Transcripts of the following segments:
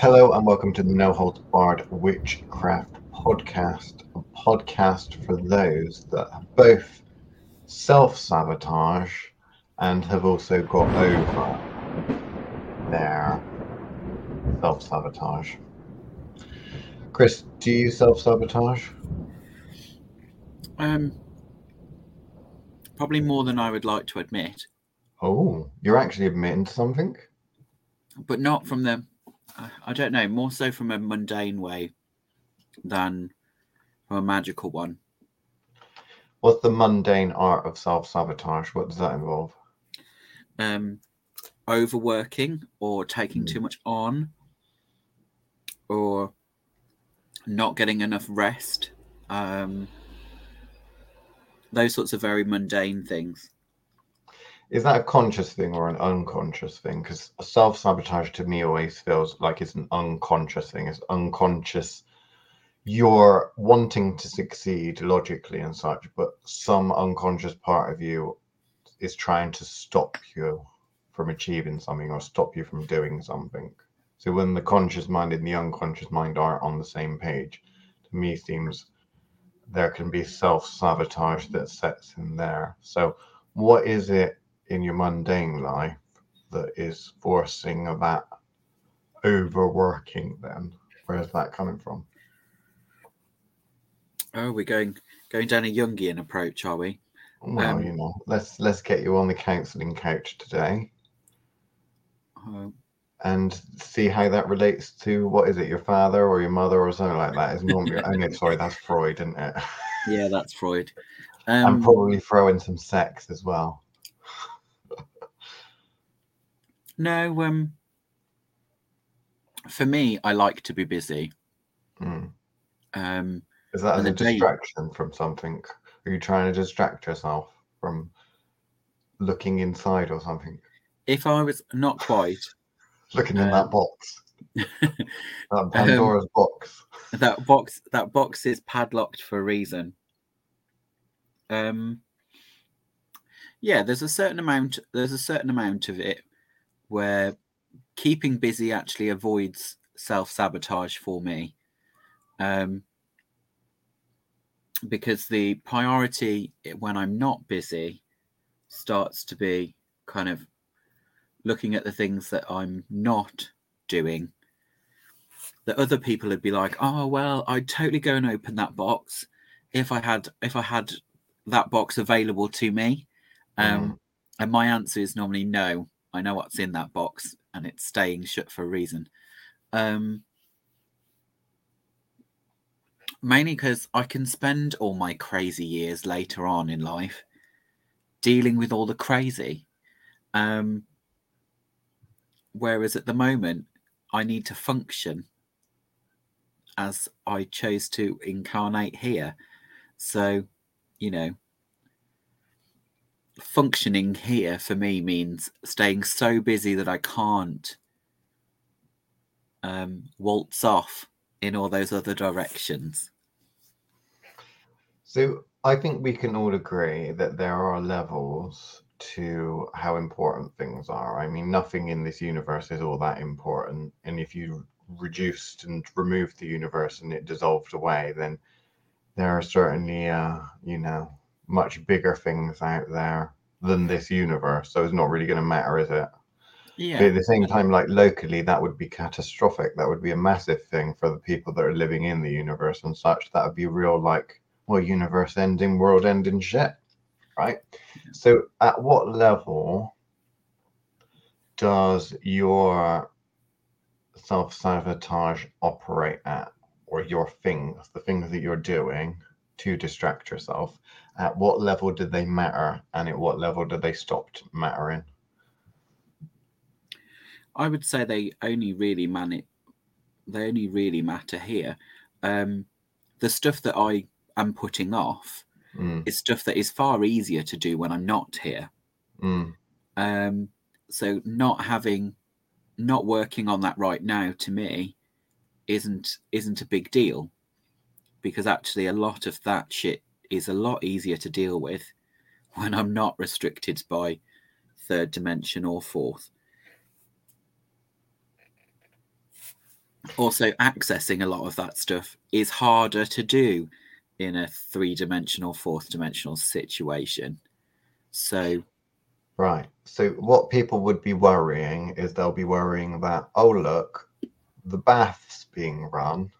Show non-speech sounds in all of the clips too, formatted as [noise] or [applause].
Hello and welcome to the No Holds Barred Witchcraft Podcast, a podcast for those that have both self sabotage and have also got over their self sabotage. Chris, do you self sabotage? Um, probably more than I would like to admit, Oh, you're actually admitting to something? but not from the, I- don't know, more so from a mundane way than from a magical one. What's the mundane art of self sabotage? What does that involve? Um, overworking or taking too much on, or not getting enough rest. Um, those sorts of very mundane things. Is that a conscious thing or an unconscious thing? Because self sabotage to me always feels like it's an unconscious thing. It's unconscious. You're wanting to succeed logically and such, but some unconscious part of you is trying to stop you from achieving something or stop you from doing something. So when the conscious mind and the unconscious mind aren't on the same page, to me seems there can be self sabotage that sets in there. So what is it in your mundane life that is forcing that overworking then? Where is that coming from? Oh, we're going going down a Jungian approach, are we? well Um, you know let's let's get you on the counseling couch today Uh, and see how that relates to what is it your father or your mother or something like that? Is normally oh no sorry that's freud isn't it? [laughs] Yeah, that's Freud. and Um, probably throw in some sex as well No, um, for me, I like to be busy. Mm. Um, is that as a the day- distraction from something are you trying to distract yourself from looking inside or something if I was not quite [laughs] looking in Um, that box [laughs] that pandora's box that box, that box is padlocked for a reason. Um, yeah, there's a certain amount. There's a certain amount of it where keeping busy actually avoids self sabotage for me. Um, because the priority when I'm not busy starts to be kind of looking at the things that I'm not doing that other people would be like, "Oh well, I'd totally go and open that box if I had if I had that box available to me." Um, And my answer is normally no. I know what's in that box, and it's staying shut for a reason. Um, mainly because I can spend all my crazy years later on in life dealing with all the crazy. Um, whereas at the moment, I need to function as I chose to incarnate here. So, you know, functioning here for me means staying so busy that I can't um, waltz off in all those other directions. So I think we can all agree that there are levels to how important things are. I mean, nothing in this universe is all that important. And if you reduced and removed the universe and it dissolved away, then there are certainly, uh, you know, much bigger things out there than this universe. So it's not really going to matter, is it? Yeah. But at the same time, like locally, that would be catastrophic. That would be a massive thing for the people that are living in the universe and such. That would be real, like, well, universe ending, world ending shit, right? So, at what level does your self sabotage operate at, or your things, the things that you're doing to distract yourself? At what level did they matter, and at what level did they stop mattering? I would say they only really man it. They only really matter here. Um, the stuff that I am putting off Mm, is stuff that is far easier to do when I'm not here. mm. Um, so not having, not working on that right now to me, isn't isn't a big deal, because actually a lot of that shit is a lot easier to deal with when I'm not restricted by third dimension or fourth. also accessing a lot of that stuff is harder to do in a three-dimensional, fourth-dimensional situation. So Right. So what people would be worrying is they'll be worrying that, oh look, the bath's being run,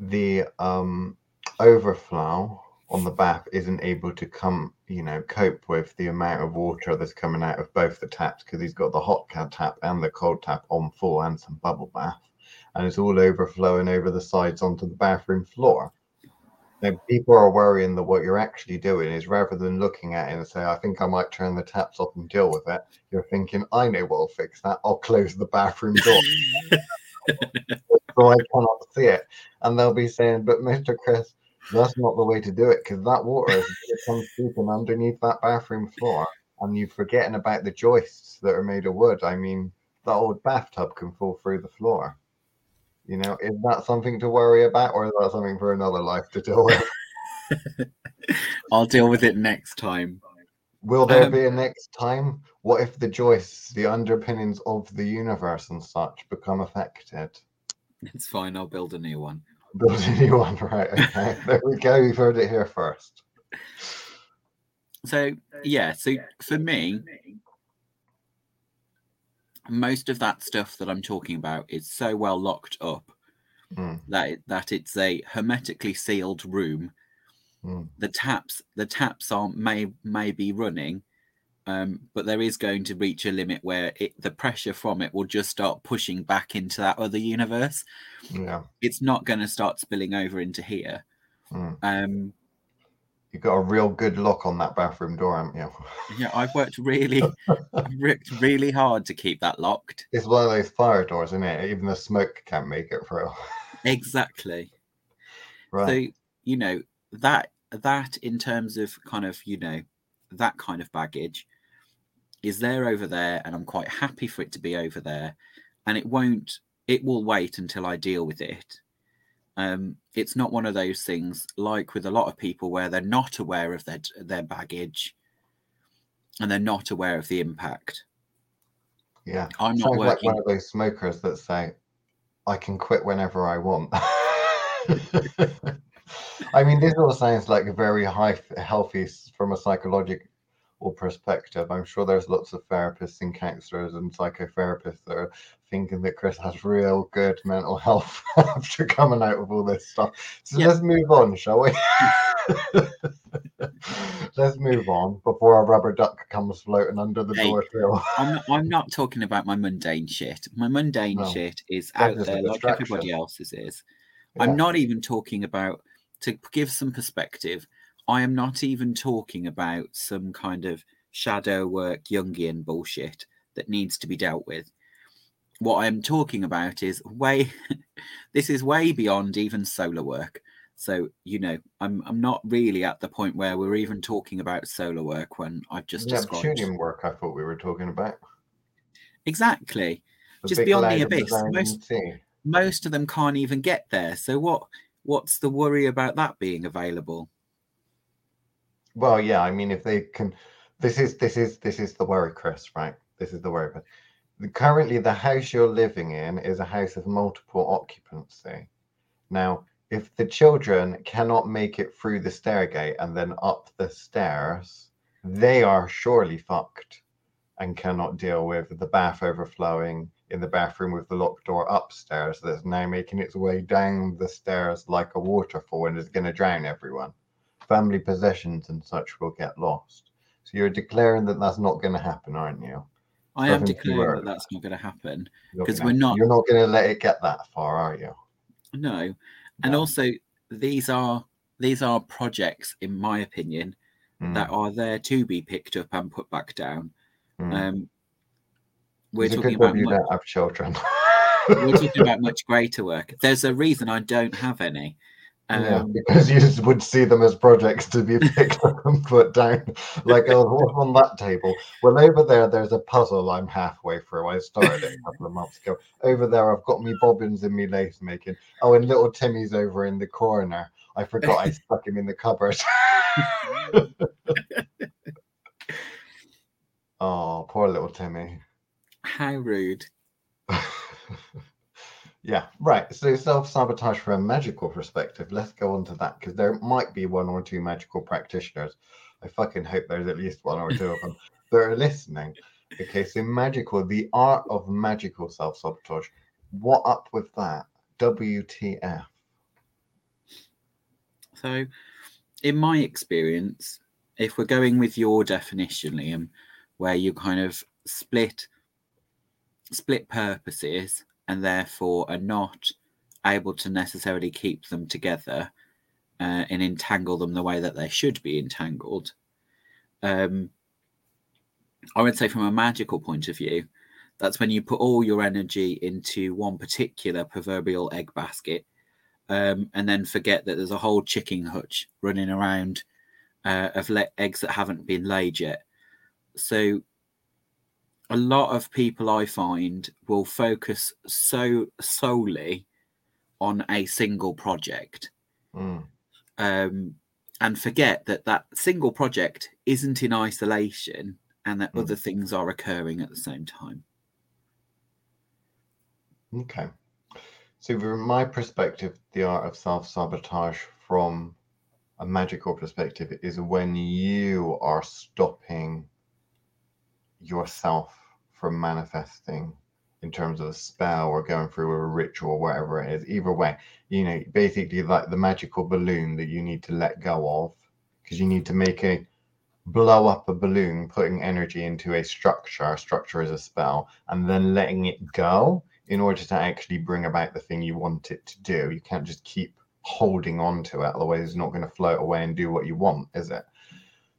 the um overflow on the bath isn't able to come, you know, cope with the amount of water that's coming out of both the taps because he's got the hot tap and the cold tap on full and some bubble bath, and it's all overflowing over the sides onto the bathroom floor. Now, people are worrying that what you're actually doing is rather than looking at it and say, I think I might turn the taps off and deal with it, you're thinking, I know what'll fix that. I'll close the bathroom door. [laughs] so I cannot see it. And they'll be saying, But Mr. Chris, that's not the way to do it because that water is comes seeping underneath that bathroom floor and you're forgetting about the joists that are made of wood. I mean, that old bathtub can fall through the floor. You know, is that something to worry about, or is that something for another life to deal with? [laughs] I'll deal with it next time. Will there Um, be a next time? What if the joists, the underpinnings of the universe and such, become affected? It's fine. I'll build a new one. Build [laughs] a new one, right? Okay, [laughs] there we go. You've heard it here first. So yeah, so for me, most of that stuff that I'm talking about is so well locked up Mm, that it, that it's a hermetically sealed room. mm. The taps the taps aren't may may be running, um, but there is going to reach a limit where it, the pressure from it will just start pushing back into that other universe. Yeah. It's not going to start spilling over into here. Mm. Um, you've got a real good lock on that bathroom door, haven't you? yeah, I've worked really, I've [laughs] worked really hard to keep that locked. It's one of those fire doors, isn't it? Even the smoke can't make it through. Exactly. Right. So you know that that in terms of kind of you know that kind of baggage is there over there, and I'm quite happy for it to be over there, and it won't. It will wait until I deal with it. Um, it's not one of those things like with a lot of people where they're not aware of their their baggage, and they're not aware of the impact. yeah. I'm not Sounds like working. one of those smokers that say, I can quit whenever I want. [laughs] I mean, this all sounds like very high, healthy from a psychological perspective. I'm sure there's lots of therapists and counselors and psychotherapists that are thinking that Chris has real good mental [laughs] health after coming out with all this stuff. So Yeah. let's move on, shall we? [laughs] let's move on before a rubber duck comes floating under the Hey, door sill. I'm not, I'm not talking about my mundane shit. My mundane No. shit is out there like everybody else's is. Yeah. I'm not even talking about to give some perspective. I am not even talking about some kind of shadow work Jungian bullshit that needs to be dealt with. What I am talking about is way [laughs] this is way beyond even solar work. So, you know, I'm I'm not really at the point where we're even talking about solar work when I've just described Neptunian work, I thought we were talking about. exactly. The Just beyond the abyss. Most- most of them can't even get there. So what what's the worry about that being available? Well, yeah, I mean, if they can, this is this is this is the worry, Chris. Right? This is the worry. But currently, the house you're living in is a house of multiple occupancy. Now, if the children cannot make it through the stairgate and then up the stairs, they are surely fucked and cannot deal with the bath overflowing in the bathroom with the locked door upstairs that's now making its way down the stairs like a waterfall and is going to drown everyone. Family possessions and such will get lost. So you're declaring that that's not going to happen, aren't you? I am Nothing declaring that that's not going to happen. You're 'Cause gonna- we're not- You're not going to let it get that far, are you? No, and No. also these are these are projects, in my opinion, Mm, that are there to be picked up and put back down. mm. Um, we're It's talking about you much, don't have children. we're talking [laughs] about much greater work. There's a reason I don't have any. Um, yeah, because you would see them as projects to be picked up [laughs] and put down. Like, oh, what's on that table? Well, over there, there's a puzzle I'm halfway through. I started it a couple of months ago. Over there, I've got me bobbins and me lace making. Oh, and little Timmy's over in the corner. I forgot I [laughs] stuck him in the cupboard. oh, poor little Timmy. How rude. [laughs] Yeah, right. So self sabotage from a magical perspective. Let's go on to that because there might be one or two magical practitioners. I fucking hope there's at least one or two of them [laughs] that are listening. Okay, so magical, the art of magical self sabotage. What up with that? WTF? So, in my experience, if we're going with your definition, Liam, where you kind of split split purposes and therefore are not able to necessarily keep them together uh, and entangle them the way that they should be entangled. Um, I would say, from a magical point of view, that's when you put all your energy into one particular proverbial egg basket um, and then forget that there's a whole chicken hutch running around uh, of le- eggs that haven't been laid yet. So, a lot of people I find will focus so solely on a single project Mm. um, and forget that that single project isn't in isolation and that Mm. other things are occurring at the same time. Okay. So, from my perspective, the art of self sabotage from a magical perspective is when you are stopping yourself from manifesting in terms of a spell or going through a ritual, whatever it is. Either way, you know, basically like the magical balloon that you need to let go of because you need to make a blow up a balloon, putting energy into a structure. A structure is a spell, and then letting it go in order to actually bring about the thing you want it to do. You can't just keep holding on to it, otherwise, it's not going to float away and do what you want, is it?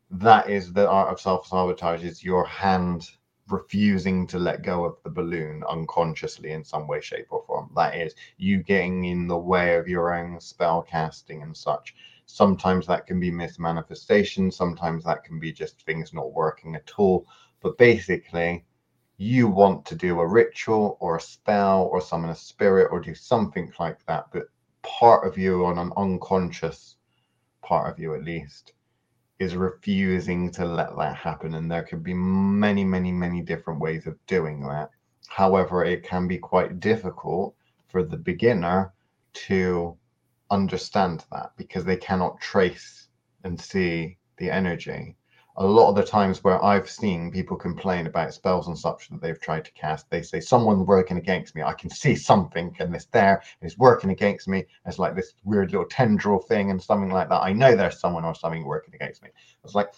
That is the art of self sabotage, is your hand refusing to let go of the balloon unconsciously in some way, shape, or form. That is you getting in the way of your own spell casting and such. Sometimes that can be mismanifestation, sometimes that can be just things not working at all. But basically, you want to do a ritual or a spell or summon a spirit or do something like that, but part of you, on an unconscious part of you at least, is refusing to let that happen. And there could be many, many, many different ways of doing that. However, it can be quite difficult for the beginner to understand that because they cannot trace and see the energy. A lot of the times where I've seen people complain about spells and such that they've tried to cast, they say, Someone's working against me. I can see something and it's there and it's working against me. It's like this weird little tendril thing and something like that. I know there's someone or something working against me. It's like,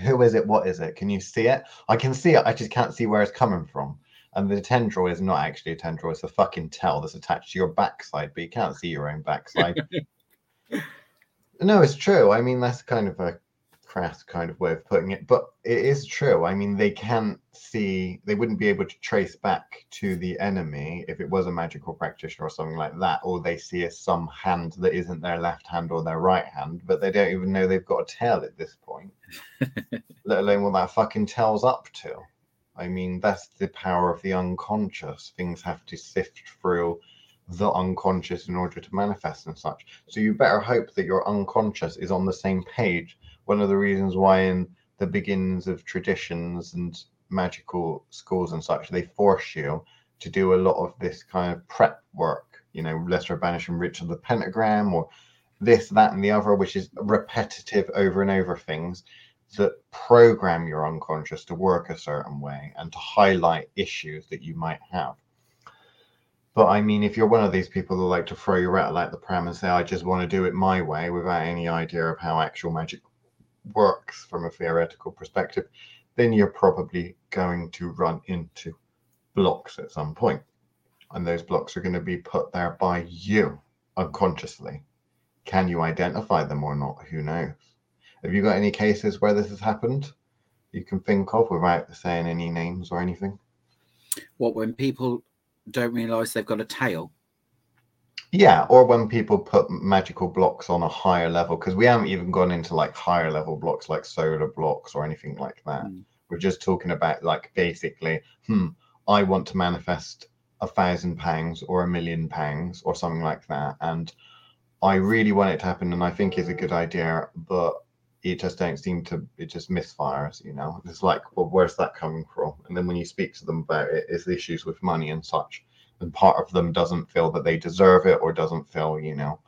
who is it? What is it? Can you see it? I can see it. I just can't see where it's coming from. And the tendril is not actually a tendril, it's a fucking tail that's attached to your backside, but you can't see your own backside. [laughs] no, it's true. I mean, that's kind of a crass kind of way of putting it, but it is true. I mean, they can't see, they wouldn't be able to trace back to the enemy if it was a magical practitioner or something like that, or they see a, some hand that isn't their left hand or their right hand, but they don't even know they've got a tail at this point, [laughs] let alone what that fucking tail's up to. I mean, that's the power of the unconscious. Things have to sift through the unconscious in order to manifest and such. So you better hope that your unconscious is on the same page. One of the reasons why in the beginnings of traditions and magical schools and such, they force you to do a lot of this kind of prep work, you know, lesser banishing ritual of the pentagram or this, that, and the other, which is repetitive over and over things that program your unconscious to work a certain way and to highlight issues that you might have. But I mean, if you're one of these people that like to throw your rattle out the pram and say, I just want to do it my way without any idea of how actual magic works from a theoretical perspective, then you're probably going to run into blocks at some point. And those blocks are going to be put there by you unconsciously. Can you identify them or not? Who knows? Have you got any cases where this has happened you can think of without saying any names or anything? What when people don't realize they've got a tail? Yeah, or when people put magical blocks on a higher level, because we haven't even gone into like higher level blocks like solar blocks or anything like that. Mm. We're just talking about like basically, hmm, I want to manifest a thousand pounds or a million pounds or something like that. And I really want it to happen and I think it's a good idea, but it just don't seem to it just misfires, you know. It's like, well, where's that coming from? And then when you speak to them about it, it's the issues with money and such. And part of them doesn't feel that they deserve it or doesn't feel, you know.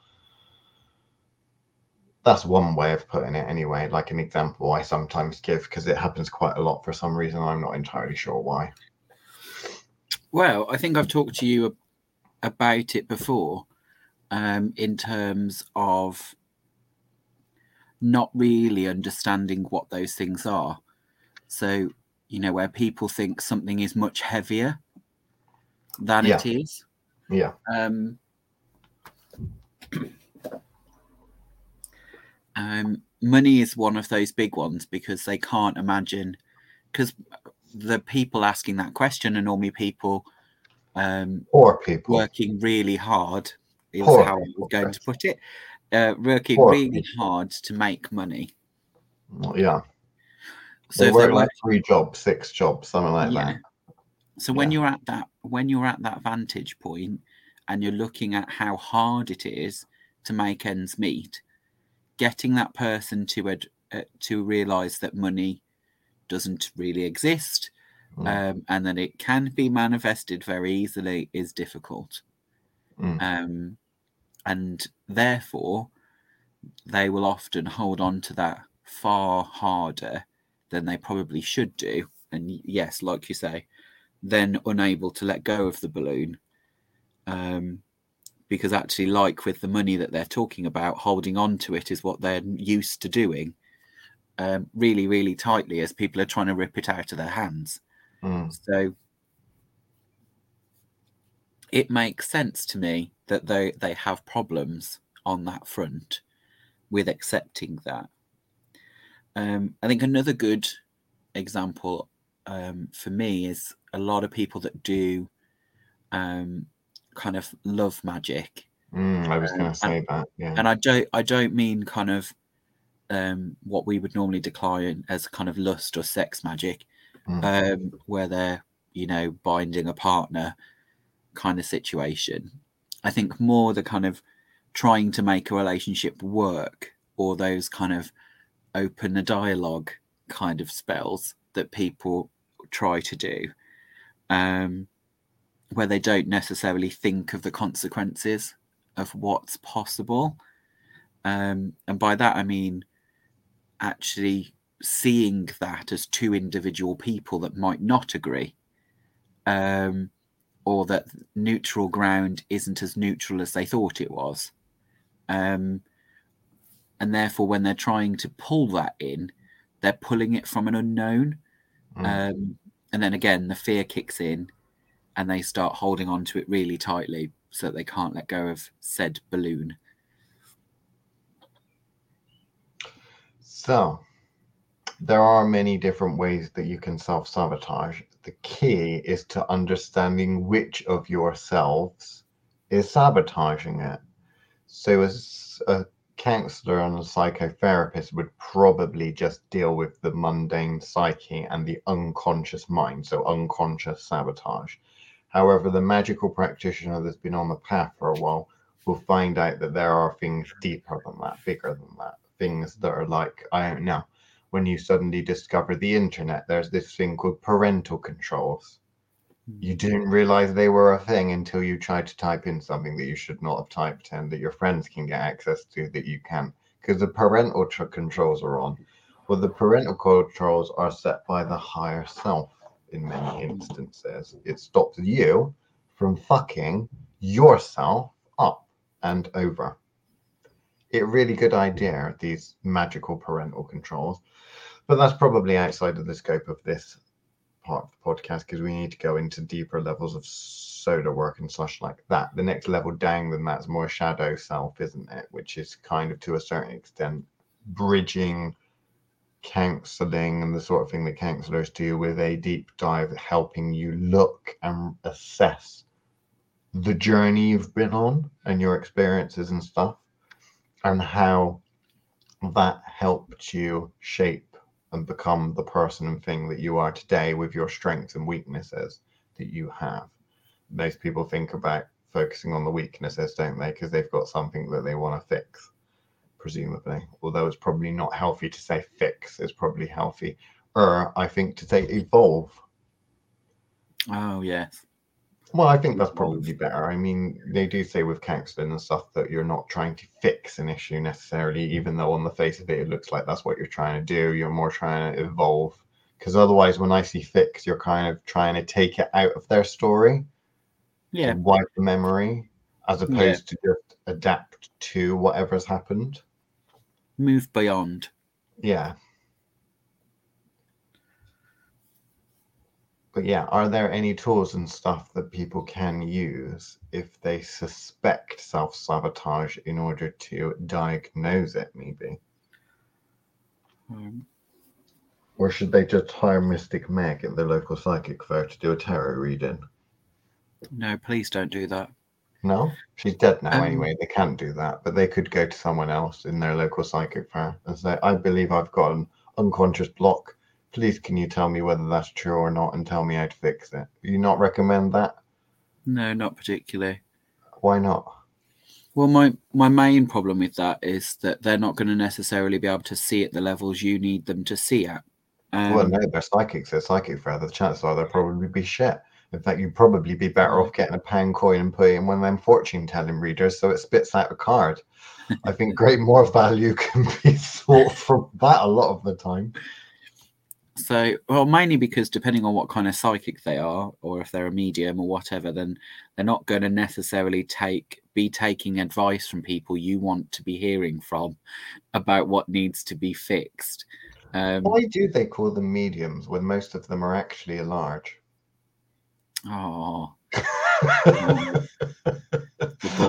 That's one way of putting it, anyway. Like an example I sometimes give because it happens quite a lot for some reason. I'm not entirely sure why. Well, I think I've talked to you about it before um, in terms of not really understanding what those things are. So, you know, where people think something is much heavier than Yeah. it is. Yeah. Um, um, money is one of those big ones because they can't imagine, because the people asking that question are normally people um, Poor people. working really hard is Poor how I people, was going to put it. Uh, working Poor really people. hard to make money. Yeah. So they work like three jobs, six jobs, something like Yeah. that. So when Yeah. you're at that when you're at that vantage point and you're looking at how hard it is to make ends meet, getting that person to ad, uh, to realize that money doesn't really exist Mm. um, and that it can be manifested very easily is difficult. Mm. Um, and therefore, they will often hold on to that far harder than they probably should do. And yes, like you say, then unable to let go of the balloon. Um, because actually, like with the money that they're talking about, holding on to it is what they're used to doing um, really, really tightly as people are trying to rip it out of their hands. Mm. So it makes sense to me that they, they have problems on that front with accepting that. Um, I think another good example um, for me is a lot of people that do um, kind of love magic Mm, I was Um, going and- to say that. Yeah. and I don't I don't mean kind of um, what we would normally decline as kind of lust or sex magic, Mm. um, where they're you know binding a partner kind of situation. I think more the kind of trying to make a relationship work or those kind of open a dialogue kind of spells that people try to do, um, where they don't necessarily think of the consequences of what's possible. Um, and by that, I mean actually seeing that as two individual people that might not agree, um, or that neutral ground isn't as neutral as they thought it was. Um, and therefore, when they're trying to pull that in, they're pulling it from an unknown. Mm. Um, and then again, the fear kicks in and they start holding on to it really tightly so that they can't let go of said balloon. So, there are many different ways that you can self sabotage. The key is to understanding which of yourselves is sabotaging it. So, as a counselor and a psychotherapist would probably just deal with the mundane psyche and the unconscious mind, so unconscious sabotage. However, the magical practitioner that's been on the path for a while will find out that there are things deeper than that, bigger than that, things that are like, I don't know, when you suddenly discover the internet, there's this thing called parental controls. Hmm. You didn't realize they were a thing until you tried to type in something that you should not have typed in that your friends can get access to that you can't because the parental tr- controls are on. Well, the parental controls are set by the higher self in many instances. It stops you from fucking yourself up and over. It's a really good idea, these magical parental controls. But that's probably outside of the scope of this part of the podcast because we need to go into deeper levels of solar work and such like that. The next level down than that's more shadow self, isn't it? Which is kind of to a certain extent bridging counseling and the sort of thing that counselors do with a deep dive helping you look and assess the journey you've been on and your experiences and stuff and how that helped you shape and become the person and thing that you are today with your strengths and weaknesses that you have. Most people think about focusing on the weaknesses, don't they? Because they've got something that they want to fix, presumably. Although it's probably not healthy to say fix, it's probably healthy. Or I think to say evolve. Oh, yes. Well, I think that's probably better. I mean, they do say with counselling and stuff that you're not trying to fix an issue necessarily, even though on the face of it, it looks like that's what you're trying to do. You're more trying to evolve. Because otherwise, when I see fix, you're kind of trying to take it out of their story, Yeah, and wipe the memory, as opposed to just adapt to whatever's happened. move beyond. Yeah. But yeah, are there any tools and stuff that people can use if they suspect self sabotage in order to diagnose it, maybe? Um, Or should they just hire Mystic Meg at the local psychic fair to do a tarot reading? no, please don't do that. No? She's dead now Um, anyway. They can't do that. But they could go to someone else in their local psychic fair and say, I believe I've got an unconscious block. Please, can you tell me whether that's true or not and tell me how to fix it? Do you not recommend that? No, not particularly. Why not? Well, my my main problem with that is that they're not going to necessarily be able to see at the levels you need them to see at. Um, well, no, they're psychics. At psychic fair. The chances are they'll probably be shit. In fact, you'd probably be better off getting a pound coin and putting in one of them fortune telling readers so it spits out a card. [laughs] I think great more value [laughs] can be sought from that a lot of the time. So, well, mainly because depending on what kind of psychic they are, or if they're a medium or whatever, then they're not going to necessarily take be taking advice from people you want to be hearing from about what needs to be fixed. Um, Why do they call them mediums when most of them are actually large? oh, [laughs]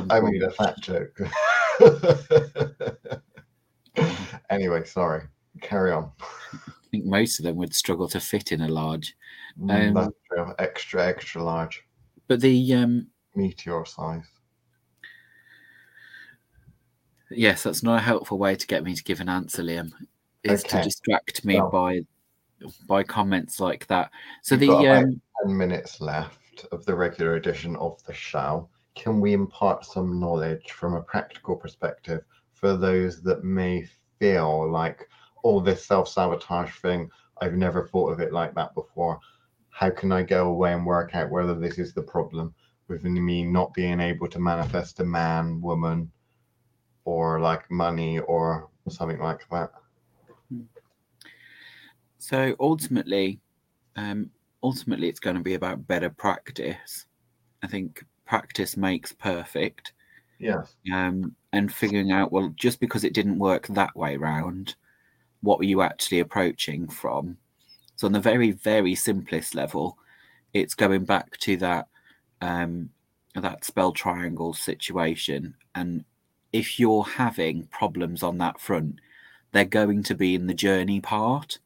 I made a fat joke. [laughs] [laughs] anyway, sorry. Carry on. I think most of them would struggle to fit in a large. Mm, Um, That's true. Extra, extra large. But the um, Meteor size. yes, that's not a helpful way to get me to give an answer, Liam. Is to distract me Well- by by comments like that. So the um, 10 minutes left of the regular edition of the show. Can we impart some knowledge from a practical perspective for those that may feel like, oh, this self sabotage thing, I've never thought of it like that before? How can I go away and work out whether this is the problem with me not being able to manifest a man, woman, or like money or something like that? So ultimately, um, ultimately, it's going to be about better practice. I think practice makes perfect, Yes. um, and figuring out well, just because it didn't work that way round, what were you actually approaching from? So on the very, very simplest level, it's going back to that um, that spell triangle situation, and if you're having problems on that front, they're going to be in the journey part.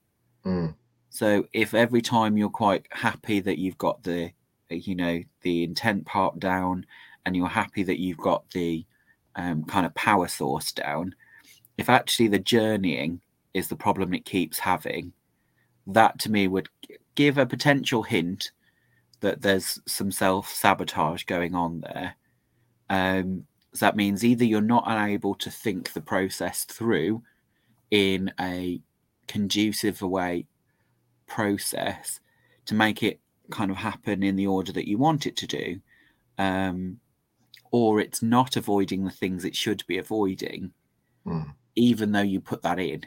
Mm. So if every time you're quite happy that you've got the, you know, the intent part down, and you're happy that you've got the um, kind of power source down, if actually the journeying is the problem it keeps having, that to me would give a potential hint that there's some self sabotage going on there. Um, so that means either you're not unable to think the process through in a conducive way process to make it kind of happen in the order that you want it to do, um, or it's not avoiding the things it should be avoiding, Mm. even though you put that in,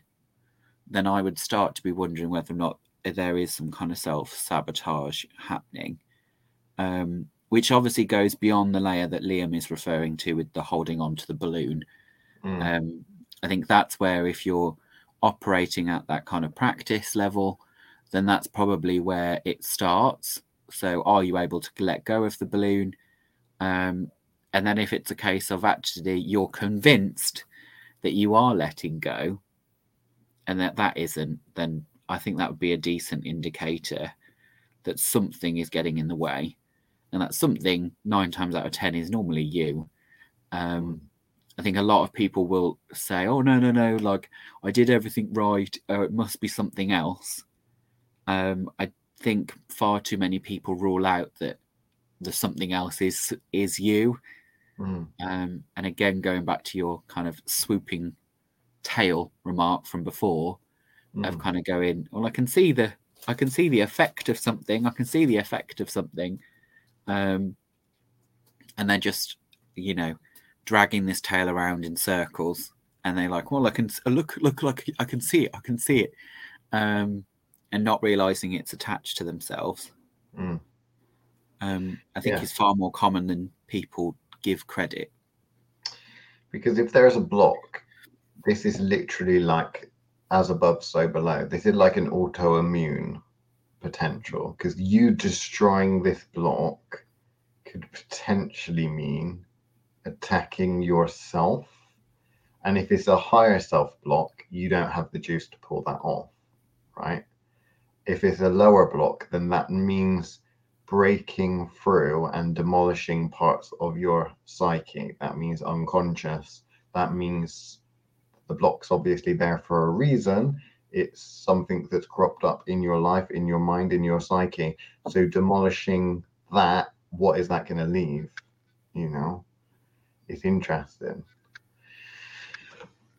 then I would start to be wondering whether or not there is some kind of self sabotage happening, um, which obviously goes beyond the layer that Liam is referring to with the holding on to the balloon. Mm. Um, I think that's where if you're operating at that kind of practice level, then that's probably where it starts. So, are you able to let go of the balloon? Um, and then, if it's a case of actually you're convinced that you are letting go, and that that isn't, then I think that would be a decent indicator that something is getting in the way, and that something nine times out of ten is normally you. Um, I think a lot of people will say, "Oh no, no, no! Like I did everything right. Oh, it must be something else." Um, I think far too many people rule out that the something else is is you. Mm. Um, and again, going back to your kind of swooping tail remark from before, of Mm. kind of going, well, I can see the I can see the effect of something. I can see the effect of something. Um, and they're just you know dragging this tail around in circles and they're like well i can look look like i can see it i can see it um, and not realizing it's attached to themselves Mm. um, i think Yeah. is far more common than people give credit Because if there's a block, this is literally like as above, so below. This is like an autoimmune potential because you destroying this block could potentially mean attacking yourself. And if it's a higher self block, you don't have the juice to pull that off, right? If it's a lower block, then that means breaking through and demolishing parts of your psyche. That means unconscious. That means the block's obviously there for a reason. It's something that's cropped up in your life, in your mind, in your psyche. So demolishing that, what is that going to leave? You know, it's interesting.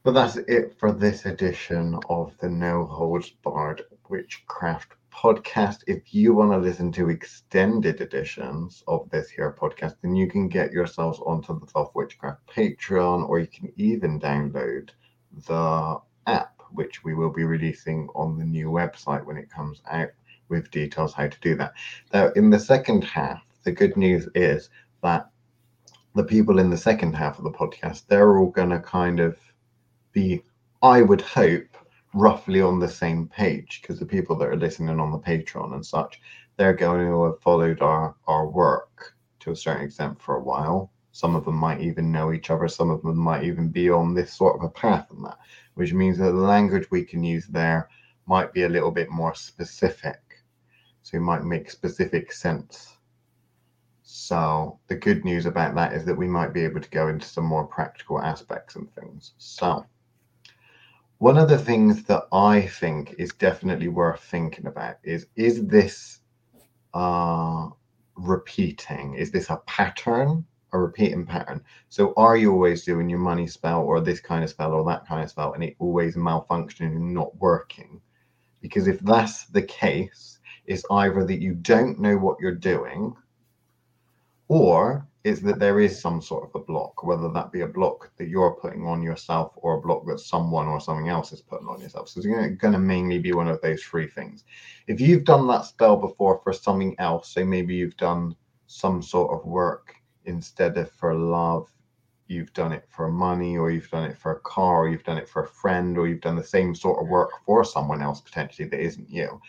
But that's it for this edition of the No Holds Barred Witchcraft podcast. If you want to listen to extended editions of this here podcast, then you can get yourselves onto the Soft Witchcraft Patreon, or you can even download the app, which we will be releasing on the new website when it comes out with details how to do that. Now, in the second half, the good news is that the people in the second half of the podcast, they're all going to kind of be, I would hope, roughly on the same page because the people that are listening on the Patreon and such, they're going to have followed our, our work to a certain extent for a while. Some of them might even know each other, some of them might even be on this sort of a path and that, which means that the language we can use there might be a little bit more specific. So it might make specific sense. So the good news about that is that we might be able to go into some more practical aspects and things. So one of the things that I think is definitely worth thinking about is is this uh repeating? Is this a pattern? A repeating pattern. So are you always doing your money spell or this kind of spell or that kind of spell and it always malfunctioning and not working? Because if that's the case, it's either that you don't know what you're doing or is that there is some sort of a block, whether that be a block that you're putting on yourself or a block that someone or something else is putting on yourself. So it's going to mainly be one of those three things. If you've done that spell before for something else, so maybe you've done some sort of work instead of for love, you've done it for money, or you've done it for a car, or you've done it for a friend, or you've done the same sort of work for someone else potentially that isn't you,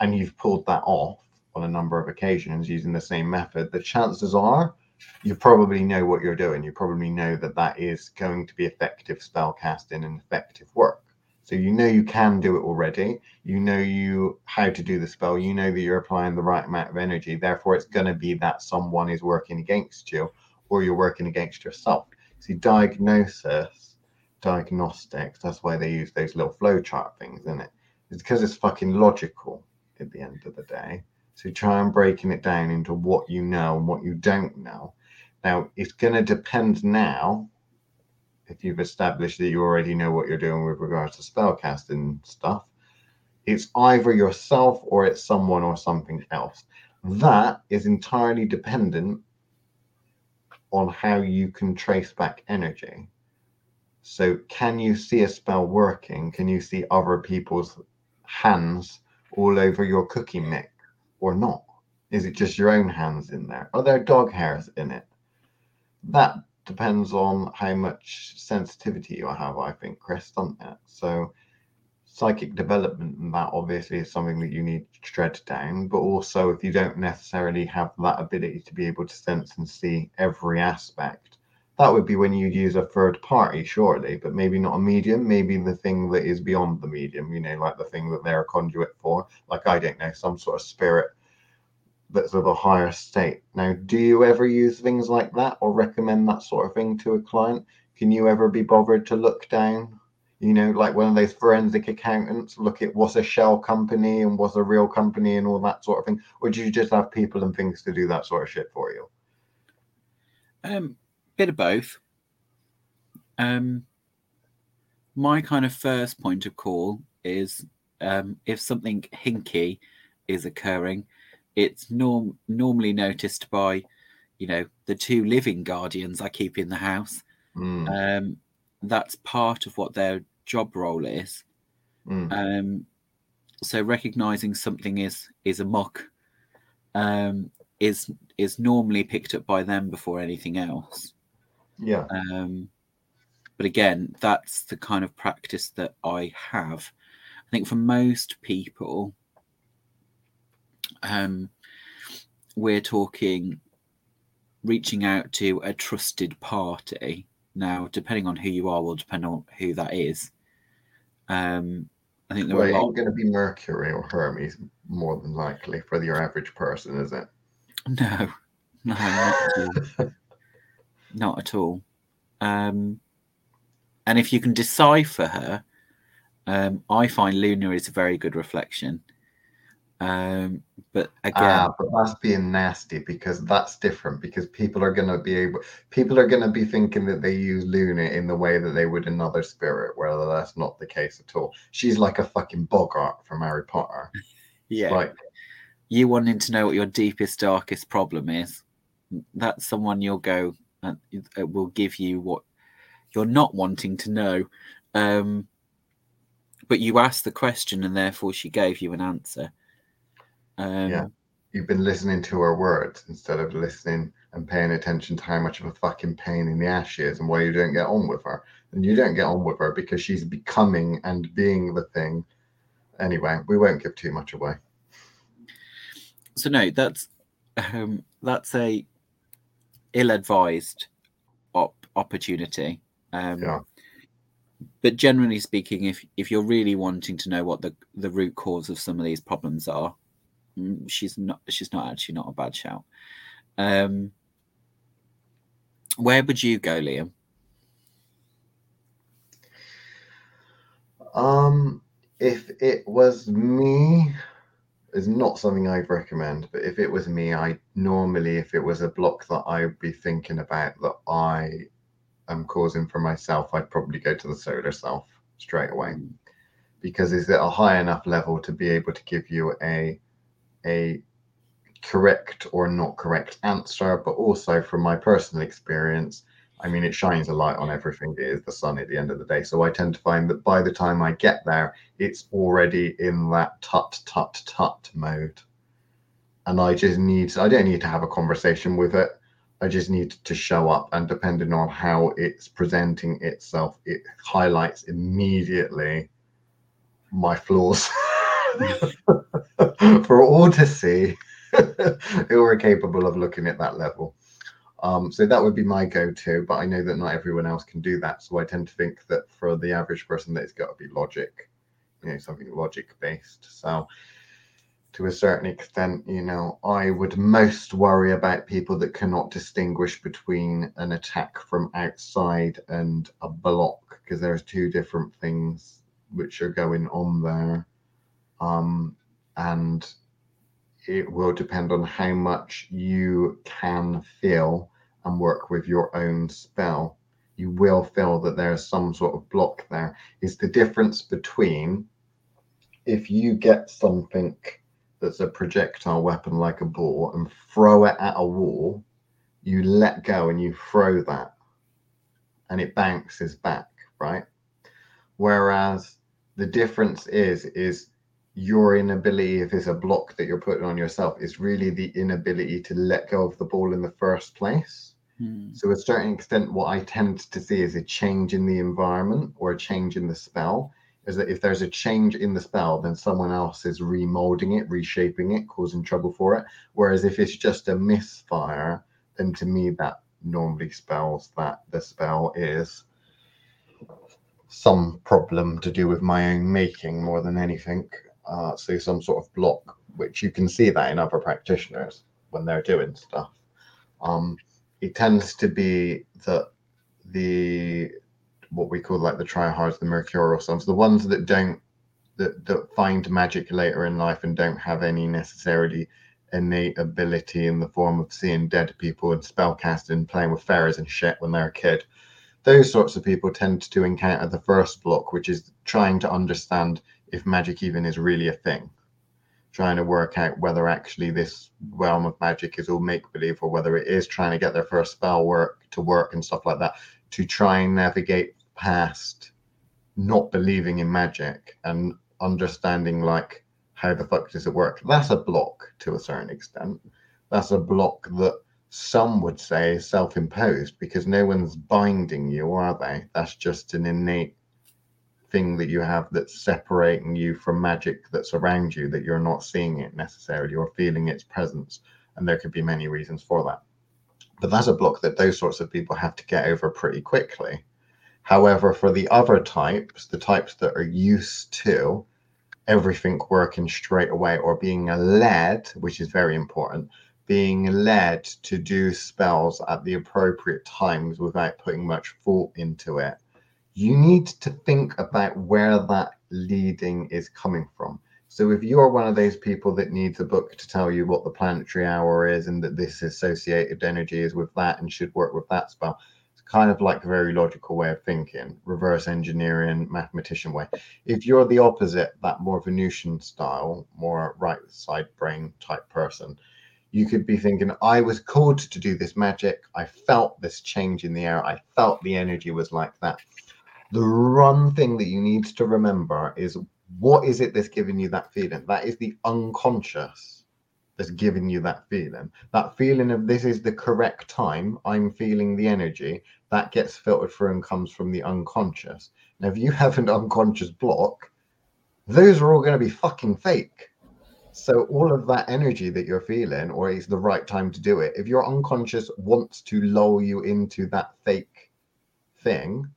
and you've pulled that off on a number of occasions using the same method, the chances are you probably know what you're doing. You probably know that that is going to be effective spell casting and effective work. So you know you can do it already. You know you how to do the spell. You know that you're applying the right amount of energy. Therefore, it's going to be that someone is working against you, or you're working against yourself. See, diagnosis, diagnostics. That's why they use those little flowchart things, isn't it? It's because it's fucking logical at the end of the day. So try and breaking it down into what you know and what you don't know. Now, it's going to depend now if you've established that you already know what you're doing with regards to spellcasting stuff. It's either yourself or it's someone or something else. That is entirely dependent on how you can trace back energy. So, can you see a spell working? Can you see other people's hands all over your cookie mix? or not? Is it just your own hands in there? Are there dog hairs in it? That depends on how much sensitivity you have, I think, Chris, doesn't it? So, psychic development and that obviously is something that you need to tread down. But also, if you don't necessarily have that ability to be able to sense and see every aspect, that would be when you'd use a third party, surely, but maybe not a medium, maybe the thing that is beyond the medium, you know, like the thing that they're a conduit for, like I don't know, some sort of spirit that's of a higher state. Now, do you ever use things like that or recommend that sort of thing to a client? Can you ever be bothered to look down? You know, like one of those forensic accountants, look at what's a shell company and what's a real company and all that sort of thing? Or do you just have people and things to do that sort of shit for you? Um, bit of both. Um, my kind of first point of call is um, if something hinky is occurring, it's norm- normally noticed by you know the two living guardians I keep in the house. Mm, Um, that's part of what their job role is. mm, Um, so recognizing something is is amok um, is is normally picked up by them before anything else. yeah. Um, but again, that's the kind of practice that I have. I think for most people, um, we're talking reaching out to a trusted party. Now, depending on who you are, will depend on who that is. Um, I think there Well, lot. going to be Mercury or Hermes more than likely for your average person, is it? No, no, not at all. [laughs] not at all. Um, and if you can decipher her, um, I find Luna is a very good reflection. Um, but again, Ah, but that's being nasty because that's different because people are going to be able, people are going to be thinking that they use Luna in the way that they would another spirit, whether that's not the case at all. She's like a fucking Boggart from Harry Potter. [laughs] yeah, Like, you wanting to know what your deepest, darkest problem is, that's someone you'll go and it will give you what you're not wanting to know. Um, but you asked the question, and therefore she gave you an answer. Um, Yeah. you've been listening to her words instead of listening and paying attention to how much of a fucking pain in the ass she is and why you don't get on with her. And you don't get on with her because she's becoming and being the thing. Anyway, we won't give too much away. so no that's um that's a ill-advised op- opportunity um Yeah. but generally speaking if if you're really wanting to know what the the root cause of some of these problems are she's not she's not actually not a bad shout um where would you go liam Um, if it was me, is not something I'd recommend. But if it was me, I normally, if it was a block that I'd be thinking about that I am causing for myself, I'd probably go to the solar self straight away. Because is it a high enough level to be able to give you a a correct or not correct answer, but also from my personal experience, I mean, it shines a light on everything. It is the sun at the end of the day. So I tend to find that by the time I get there, it's already in that tut, tut, tut mode. And I just need, I don't need to have a conversation with it. I just need to show up. And depending on how it's presenting itself, it highlights immediately my flaws [laughs] [laughs] for all to see [laughs] who are capable of looking at that level. Um, so that would be my go-to, but I know that not everyone else can do that. So I tend to think that for the average person, that it's got to be logic, you know, something logic-based. So to a certain extent, you know, I would most worry about people that cannot distinguish between an attack from outside and a block, because there's two different things which are going on there. Um, and it will depend on how much you can feel and work with your own spell. You will feel that there's some sort of block there. Is the difference between if you get something that's a projectile weapon like a ball and throw it at a wall, you let go and you throw that and it bounces back, right? Whereas the difference is, is your inability, if it's a block that you're putting on yourself, is really the inability to let go of the ball in the first place. Hmm. So, to a certain extent, what I tend to see is a change in the environment or a change in the spell. Is that if there's a change in the spell, then someone else is remolding it, reshaping it, causing trouble for it. Whereas if it's just a misfire, then to me, that normally spells that the spell is some problem to do with my own making more than anything. Uh, so some sort of block, which you can see that in other practitioners when they're doing stuff. Um, it tends to be that the what we call like the tryhards, the mercurial sons, the ones that don't that, that find magic later in life and don't have any necessarily innate ability in the form of seeing dead people and spellcasting and playing with fairies and shit when they're a kid. Those sorts of people tend to encounter the first block, which is trying to understand if magic even is really a thing. trying to work out whether actually this realm of magic is all make believe or whether it is trying to get their first spell work to work and stuff like that to try and navigate past not believing in magic and understanding like how the fuck does it work? That's a block to a certain extent. That's a block that some would say is self-imposed because no one's binding you are they? That's just an innate thing that you have that's separating you from magic that's around you that you're not seeing it necessarily or feeling its presence and there could be many reasons for that. But that's a block that those sorts of people have to get over pretty quickly. However for the other types the types that are used to everything working straight away or being led which is very important being led to do spells at the appropriate times without putting much thought into it you need to think about where that leading is coming from. So if you're one of those people that needs a book to tell you what the planetary hour is and that this associated energy is with that and should work with that spell, it's kind of like a very logical way of thinking, reverse engineering, mathematician way. If you're the opposite, that more Venusian style, more right side brain type person, you could be thinking, I was called to do this magic. I felt this change in the air. I felt the energy was like that the one thing that you need to remember is what is it that's giving you that feeling? That is the unconscious that's giving you that feeling. That feeling of this is the correct time, I'm feeling the energy, that gets filtered through and comes from the unconscious. Now, if you have an unconscious block, those are all going to be fucking fake. So, all of that energy that you're feeling, or it's the right time to do it, if your unconscious wants to lull you into that fake thing,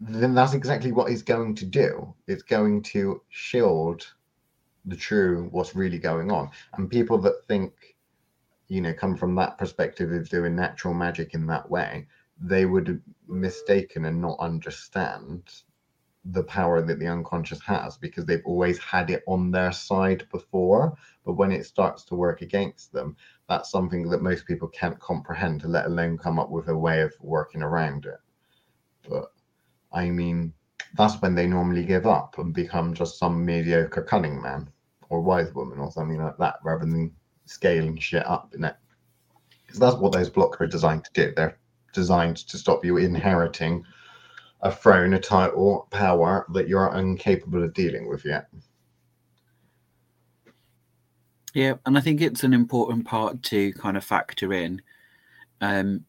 then that's exactly what it's going to do. It's going to shield the true what's really going on. And people that think, you know, come from that perspective of doing natural magic in that way, they would mistaken and not understand the power that the unconscious has because they've always had it on their side before. But when it starts to work against them, that's something that most people can't comprehend, let alone come up with a way of working around it. But I mean, that's when they normally give up and become just some mediocre cunning man or wise woman or something like that, rather than scaling shit up in it. Because that's what those blocks are designed to do. They're designed to stop you inheriting a throne, a title, power that you're incapable of dealing with yet. Yeah, and I think it's an important part to kind of factor in. Um,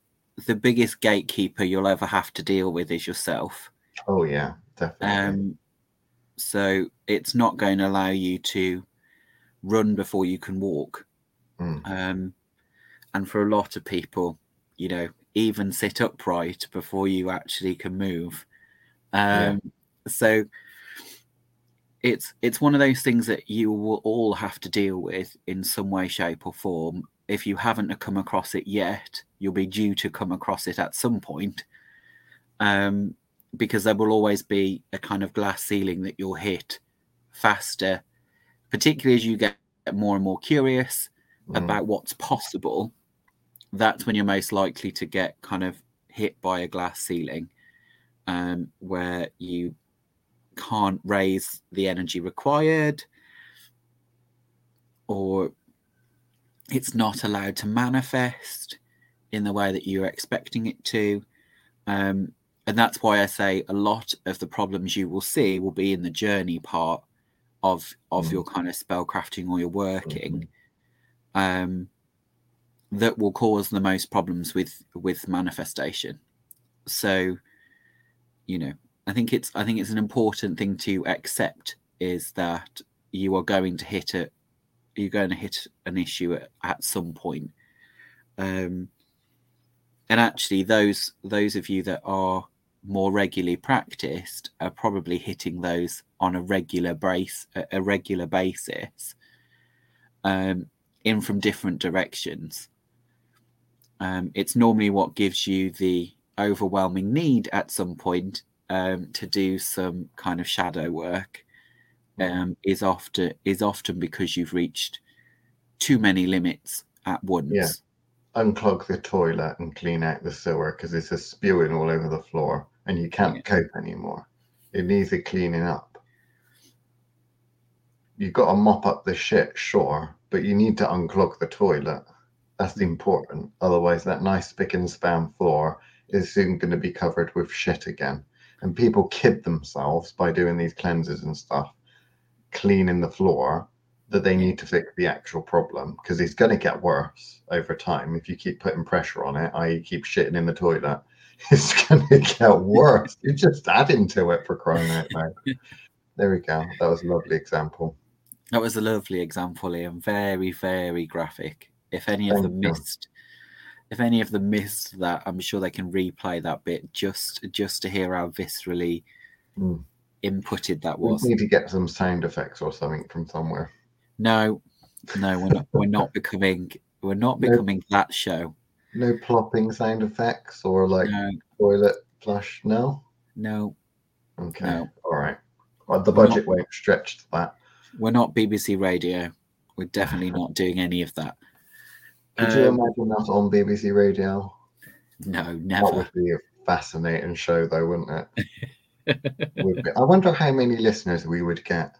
the biggest gatekeeper you'll ever have to deal with is yourself. Oh yeah, definitely. Um, so it's not going to allow you to run before you can walk. Mm. Um, and for a lot of people, you know, even sit upright before you actually can move. Um, yeah. So it's it's one of those things that you will all have to deal with in some way, shape, or form. If you haven't come across it yet, you'll be due to come across it at some point. Um, because there will always be a kind of glass ceiling that you'll hit faster, particularly as you get more and more curious mm. about what's possible. That's when you're most likely to get kind of hit by a glass ceiling um, where you can't raise the energy required or it's not allowed to manifest in the way that you're expecting it to. Um, and that's why I say a lot of the problems you will see will be in the journey part of of mm. your kind of spell crafting or your working. Mm-hmm. Um, that will cause the most problems with with manifestation. So, you know, I think it's I think it's an important thing to accept is that you are going to hit it you're going to hit an issue at, at some point. Um, and actually, those those of you that are more regularly practiced are probably hitting those on a regular brace a regular basis um, in from different directions um, it's normally what gives you the overwhelming need at some point um, to do some kind of shadow work um, is often is often because you've reached too many limits at once yeah unclog the toilet and clean out the sewer because it's just spewing all over the floor and you can't yeah. cope anymore. It needs a cleaning up. You've got to mop up the shit, sure, but you need to unclog the toilet. That's important. Otherwise, that nice spick and span floor is soon going to be covered with shit again. And people kid themselves by doing these cleanses and stuff, cleaning the floor, that they need to fix the actual problem because it's going to get worse over time if you keep putting pressure on it, i.e., keep shitting in the toilet. [laughs] It's going to get worse. You're just adding to it for crying out [laughs] loud. There we go. That was a lovely example. That was a lovely example, Liam. Very, very graphic. If any of them you. missed, if any of them missed that, I'm sure they can replay that bit just just to hear how viscerally Mm. Inputted that was. We need to get some sound effects or something from somewhere. No, no, we're not. We're not becoming. We're not No. becoming that show. No plopping sound effects or like No, toilet flush. No. no, Okay. No. All right. Well, the We're not- budget won't stretch to that. we're not BBC Radio. We're definitely not doing any of that. Could you Um, imagine us on BBC Radio? No, That never. would be a fascinating show, though, wouldn't it? [laughs] I wonder how many listeners we would get.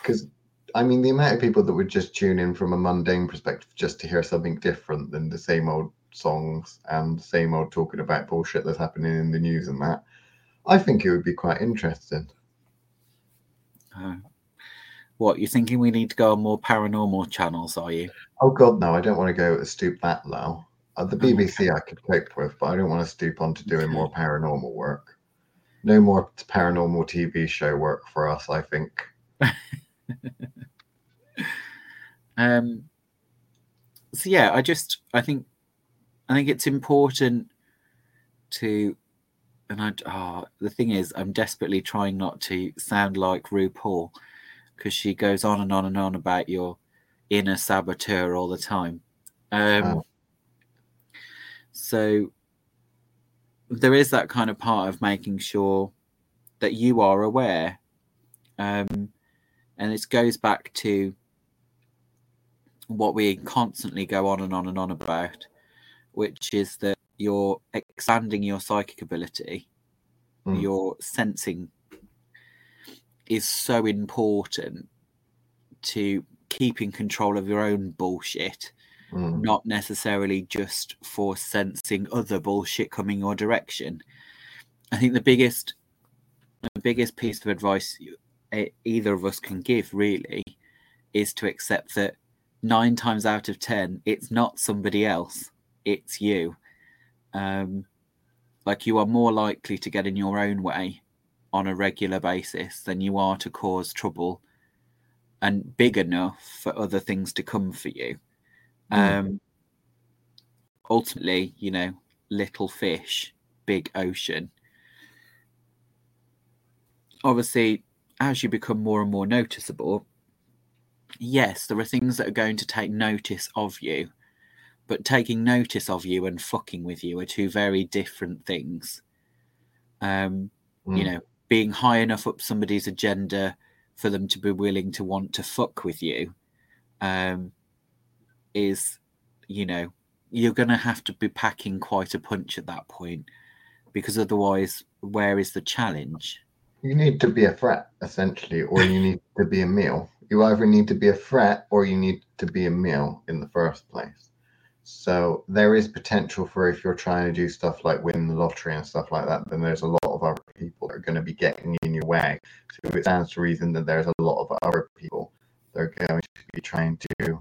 Because, I mean, the amount of people that would just tune in from a mundane perspective just to hear something different than the same old songs and the same old talking about bullshit that's happening in the news and that, I think it would be quite interesting. Uh, what you're thinking? We need to go on more paranormal channels? Are you? Oh, God, no, I don't want to go stoop that low. Uh, the Oh. BBC I could cope with, but I don't want to stoop on to doing more paranormal work. No more paranormal TV show work for us, I think. [laughs] Um, so yeah, I just I think I think it's important to and I oh, the thing is I'm desperately trying not to sound like RuPaul because she goes on and on and on about your inner saboteur all the time. Um, Oh. So there is that kind of part of making sure that you are aware, um, and this goes back to what we constantly go on and on and on about, which is that you're expanding your psychic ability, Mm. your sensing is so important to keeping control of your own bullshit, Mm. not necessarily just for sensing other bullshit coming your direction. I think the biggest the biggest piece of advice either of us can give really is to accept that nine times out of ten it's not somebody else it's you um like you are more likely to get in your own way on a regular basis than you are to cause trouble and big enough for other things to come for you. Um ultimately you know little fish big ocean. Obviously as you become more and more noticeable yes there are things that are going to take notice of you but taking notice of you and fucking with you are two very different things. Um you Mm. know being high enough up somebody's agenda for them to be willing to want to fuck with you um is you know you're going to have to be packing quite a punch at that point because otherwise where is the challenge You need to be a threat, essentially, or you need to be a meal. You either need to be a threat or you need to be a meal in the first place. So there is potential for if you're trying to do stuff like win the lottery and stuff like that, then there's a lot of other people that are going to be getting in your way. So it stands to reason that there's a lot of other people that are going to be trying to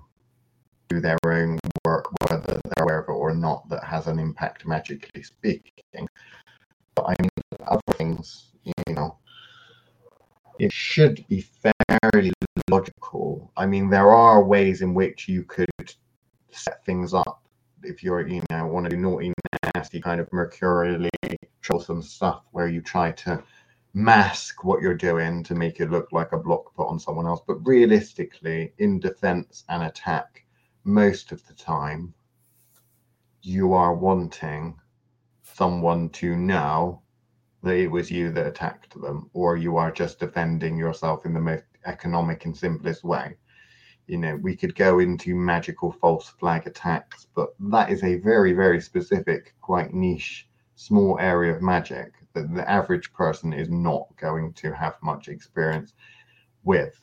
do their own work, whether they're aware of it or not, that has an impact magically speaking. But I mean, other things, you know, it should be fairly logical. I mean, there are ways in which you could set things up if you're, you know, want to do naughty, nasty, kind of mercurially troublesome stuff where you try to mask what you're doing to make it look like a block put on someone else. But realistically, in defense and attack, most of the time, you are wanting someone to know that it was you that attacked them, or you are just defending yourself in the most economic and simplest way. You know, we could go into magical false flag attacks, but that is a very, very specific, quite niche, small area of magic that the average person is not going to have much experience with.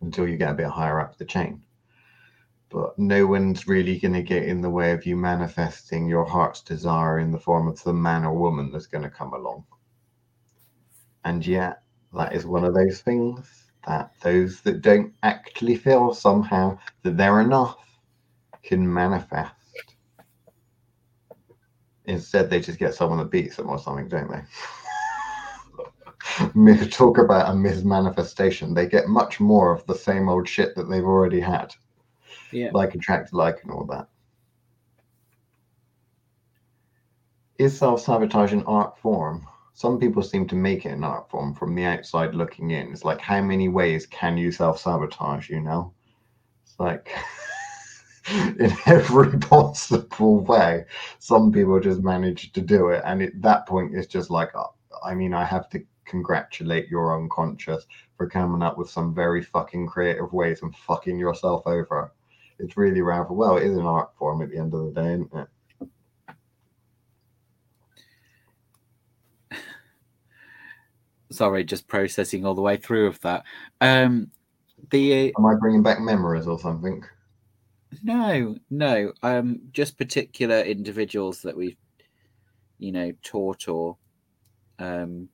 until you get a bit higher up the chain. But no one's really going to get in the way of you manifesting your heart's desire in the form of the man or woman that's going to come along. And yet, that is one of those things that those that don't actually feel somehow that they're enough can manifest. Instead, they just get someone that beats them or something, don't they? [laughs] talk about a mismanifestation. They get much more of the same old shit that they've already had. Yeah. Like attract like and all that. Is self sabotage an art form? Some people seem to make it an art form from the outside looking in. It's like, how many ways can you self sabotage, you know? It's like, [laughs] in every [laughs] possible way, some people just manage to do it. And at that point, it's just like, uh, I mean, I have to congratulate your unconscious for coming up with some very fucking creative ways and fucking yourself over. It's really rather well, it is an art form at the end of the day, isn't it? [sighs] Sorry, just processing all the way through of that. Um, the am I bringing back memories or something? No, no. Um, just particular individuals that we've, you know, taught or um,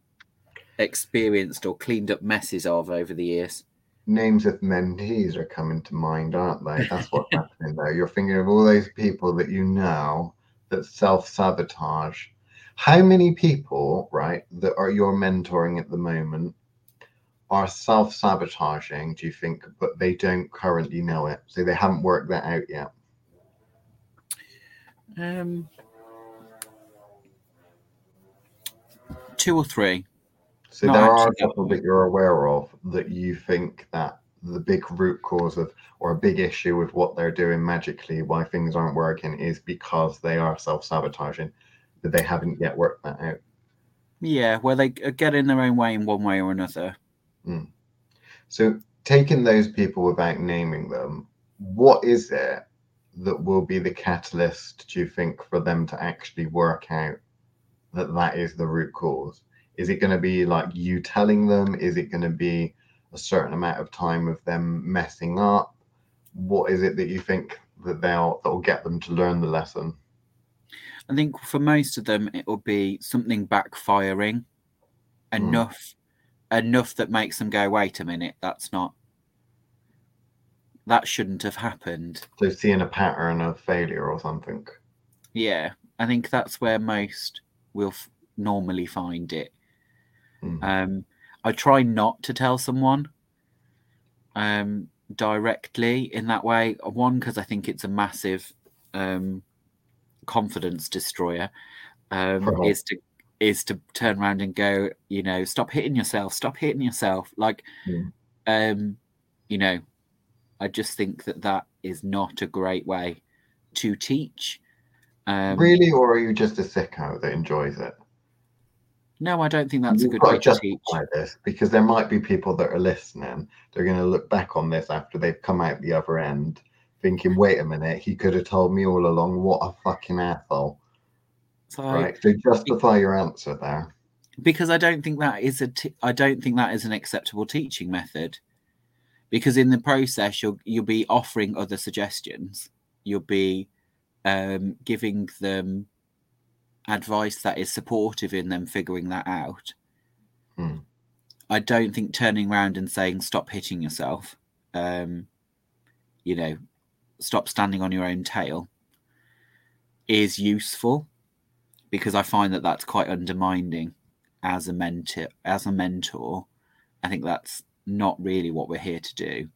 experienced or cleaned up messes of over the years. Names of mentees are coming to mind, aren't they? That's what's [laughs] happening there. You're thinking of all those people that you know that self sabotage. How many people, right, that are you're mentoring at the moment are self sabotaging, do you think, but they don't currently know it? So they haven't worked that out yet? Um, two or three. So there are a couple that you're aware of that you think that the big root cause of or a big issue with what they're doing magically, why things aren't working, is because they are self-sabotaging, that they haven't yet worked that out. Yeah, where they get in their own way in one way or another. Mm. So taking those people without naming them, what is it that will be the catalyst, do you think, for them to actually work out that that is the root cause? Is it going to be like you telling them? Is it going to be a certain amount of time of them messing up? What is it that you think that they'll that'll get them to learn the lesson? I think for most of them it will be something backfiring hmm. enough mm. enough that makes them go, wait a minute, that's not that shouldn't have happened. So seeing a pattern of failure or something. Yeah, I think that's where most will f- normally find it. Mm. Um, I try not to tell someone um, directly in that way. One, because I think it's a massive um, confidence destroyer. Um, is to is to turn around and go, you know, stop hitting yourself, stop hitting yourself. Like, mm. um, you know, I just think that that is not a great way to teach. Um, really, or are you just a sicko that enjoys it? No, I don't think that's You've a good way to teach. This because there might be people that are listening. They're going to look back on this after they've come out the other end, thinking, "Wait a minute, he could have told me all along. What a fucking asshole!" So, right. So justify your answer there. Because I don't think that is a. T- I don't think that is an acceptable teaching method. Because in the process, you'll you'll be offering other suggestions. You'll be um, giving them advice that is supportive in them figuring that out. Hmm. I don't think turning around and saying stop hitting yourself, um, you know, stop standing on your own tail, is useful because I find that that's quite undermining as a mentor. As a mentor, I think that's not really what we're here to do.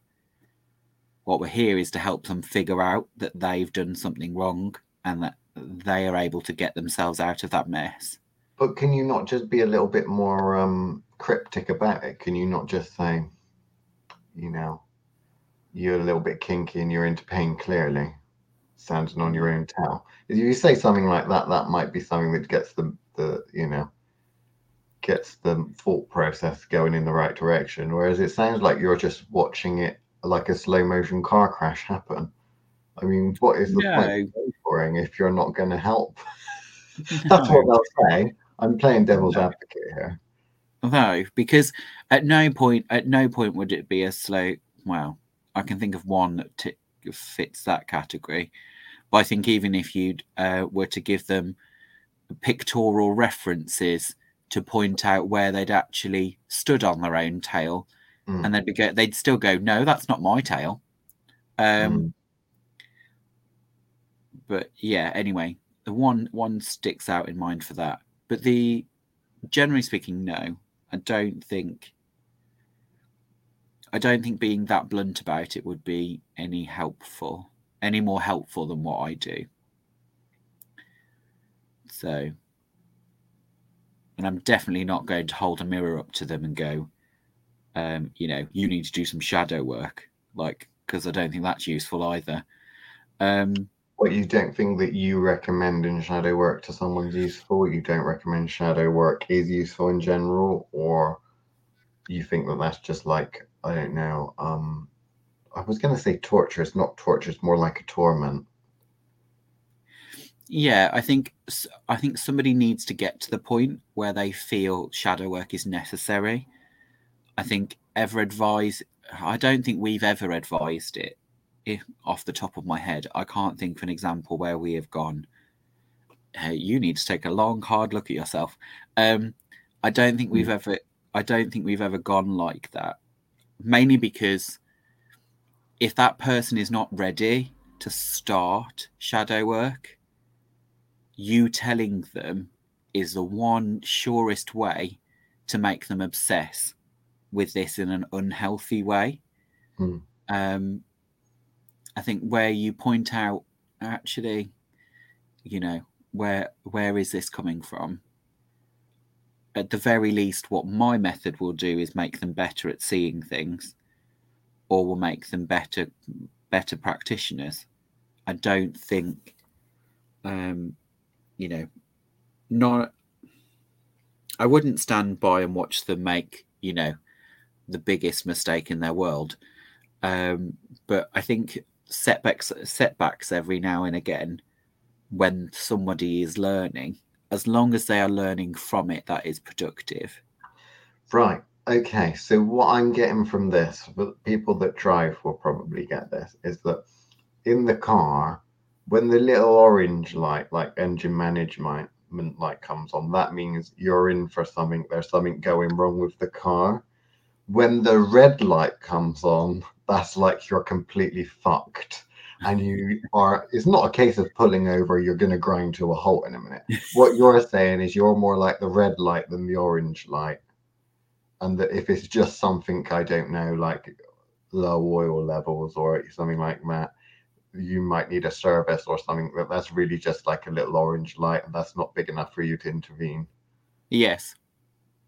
What we're here is to help them figure out that they've done something wrong and that they are able to get themselves out of that mess. But can you not just be a little bit more um, cryptic about it? Can you not just say, you know, you're a little bit kinky and you're into pain clearly, standing on your own tail? If you say something like that, that might be something that gets the, the you know, gets the thought process going in the right direction. Whereas it sounds like you're just watching it like a slow motion car crash happen. I mean, what is the no. point boring if you're not going to help? [laughs] That's what they'll say. I'm playing devil's no. advocate here. No, because at no point, at no point would it be a slow well, I can think of one that t- fits that category. But I think even if you uh, were to give them pictorial references to point out where they'd actually stood on their own tail, Mm. and they'd be go, they'd still go, no, that's not my tail. Um, Mm. But yeah, anyway, the one one sticks out in mind for that. But the generally speaking, no, I don't think. I don't think being that blunt about it would be any helpful, any more helpful than what I do. So, and I'm definitely not going to hold a mirror up to them and go, um, you know, you need to do some shadow work, like because I don't think that's useful either. Um, What you don't think that you recommend in shadow work to someone's useful? You don't recommend shadow work is useful in general, or you think that that's just like I don't know. Um, I was gonna say torture. It's not torture. It's more like a torment. Yeah, I think I think somebody needs to get to the point where they feel shadow work is necessary. I think ever advise. I don't think we've ever advised it. If off the top of my head, I can't think of an example where we have gone. Hey, you need to take a long, hard look at yourself. Um, I don't think we've ever. I don't think we've ever gone like that. Mainly because if that person is not ready to start shadow work, you telling them is the one surest way to make them obsess with this in an unhealthy way. Hmm. Um, I think where you point out, actually, you know, where where is this coming from? At the very least, what my method will do is make them better at seeing things, or will make them better better practitioners. I don't think, um, you know, not. I wouldn't stand by and watch them make, you know, the biggest mistake in their world. Um, but I think setbacks setbacks every now and again when somebody is learning, as long as they are learning from it, that is productive. Right. Okay. So what I'm getting from this, but people that drive will probably get this, is that in the car, when the little orange light, like engine management light comes on, that means you're in for something. There's something going wrong with the car. When the red light comes on, that's like you're completely fucked. And you are, it's not a case of pulling over, you're going to grind to a halt in a minute. [laughs] What you're saying is you're more like the red light than the orange light and that if it's just something I don't know, like low oil levels or something like that, you might need a service or something. That that's really just like a little orange light, and that's not big enough for you to intervene. Yes.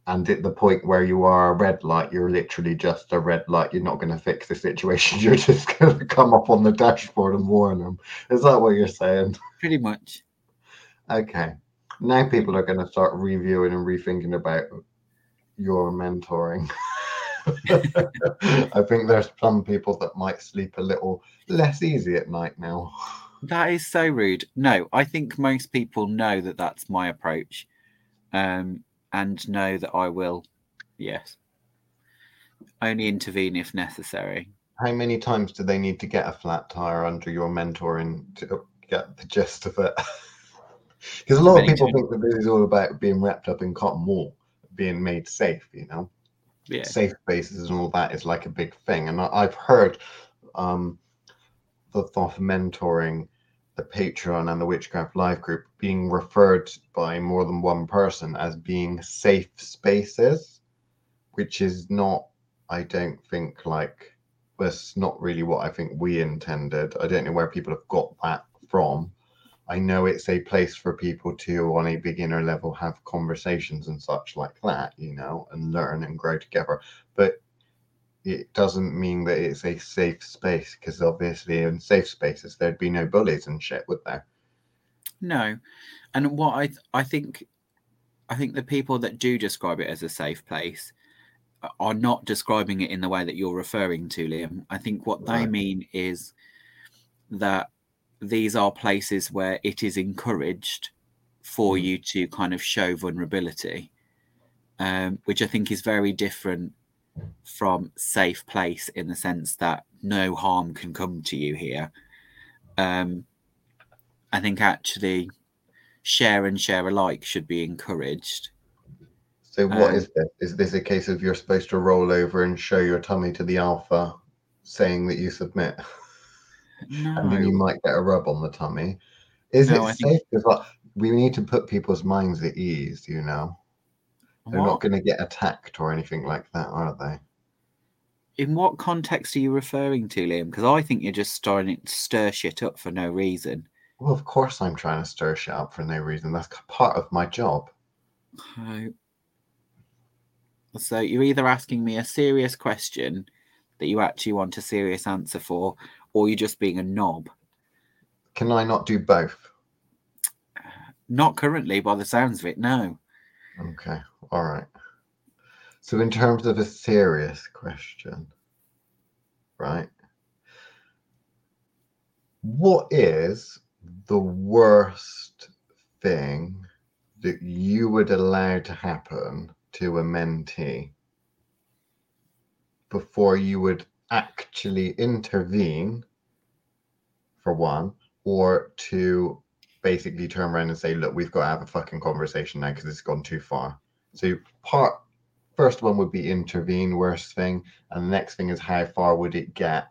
And at the point where you are a red light, you're literally just a red light. You're not going to fix the situation. [laughs] You're just going to come up on the dashboard and warn them. Is that what you're saying? Pretty much. Okay. Now people are going to start reviewing and rethinking about your mentoring. [laughs] I think there's some people that might sleep a little less easy at night now. That is so rude. No, I think most people know that that's my approach, um, and know that I will, yes, only intervene if necessary. How many times do they need to get a flat tire under your mentoring to get the gist of it? [laughs] Because a lot of people times. think that this is all about being wrapped up in cotton wool, being made safe, you know? Yeah. safe spaces and all that is like a big thing. And I've heard um, the thought of mentoring the Patreon and the Witchcraft Live group being referred by more than one person as being safe spaces, which is not, I don't think, like, that's not really what I think we intended. I don't know where people have got that from. I know it's a place for people to, on a beginner level, have conversations and such like that, you know, and learn and grow together. But it doesn't mean that it's a safe space because obviously, in safe spaces, there'd be no bullies and shit, would there? No, and what I I think, I think the people that do describe it as a safe place are not describing it in the way that you're referring to, Liam. I think what they mean is that these are places where it is encouraged for Mm. you to kind of show vulnerability, um, which I think is very different from safe place in the sense that no harm can come to you here. Um, I think actually share and share alike should be encouraged. So what Um, is this? Is this a case of you're supposed to roll over and show your tummy to the alpha, saying that you submit, and then you might get a rub on the tummy? Is No, it I think- safe? Because we need to put people's minds at ease. You know, they're not going to get attacked or anything like that, are they? in what context are you referring to, Liam? Because I think you're just starting to stir shit up for no reason. Well, of course I'm trying to stir shit up for no reason. That's part of my job. So, so you're either asking me a serious question that you actually want a serious answer for, or you're just being a knob. Can I not do both? Not currently, by the sounds of it, no. Okay, all right. So, in terms of a serious question, right? What is the worst thing that you would allow to happen to a mentee before you would actually intervene, for one, or to basically turn around and say, look, we've got to have a fucking conversation now because it's gone too far. So part first one would be intervene, worst thing, and the next thing is how far would it get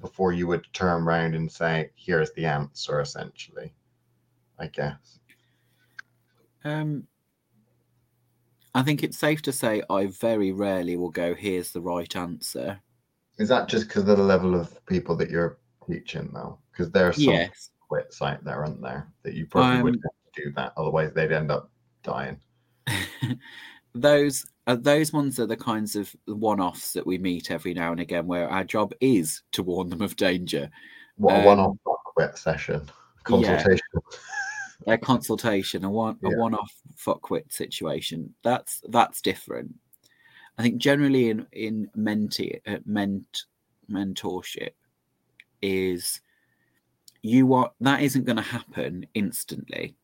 before you would turn around and say, here's the answer, essentially. I guess. Um, I think it's safe to say I very rarely will go, here's the right answer. Is that just because of the level of people that you're teaching though? Because there are some Yes. Out there, aren't there? That you probably would Um, have to do that, otherwise they'd end up dying. [laughs] those uh, those ones are the kinds of one-offs that we meet every now and again where our job is to warn them of danger What a um, one-off quit session consultation. a consultation a one a Yeah. one-off fuckwit situation that's that's different i think generally in in mentee uh, ment mentorship is you want that isn't going to happen instantly.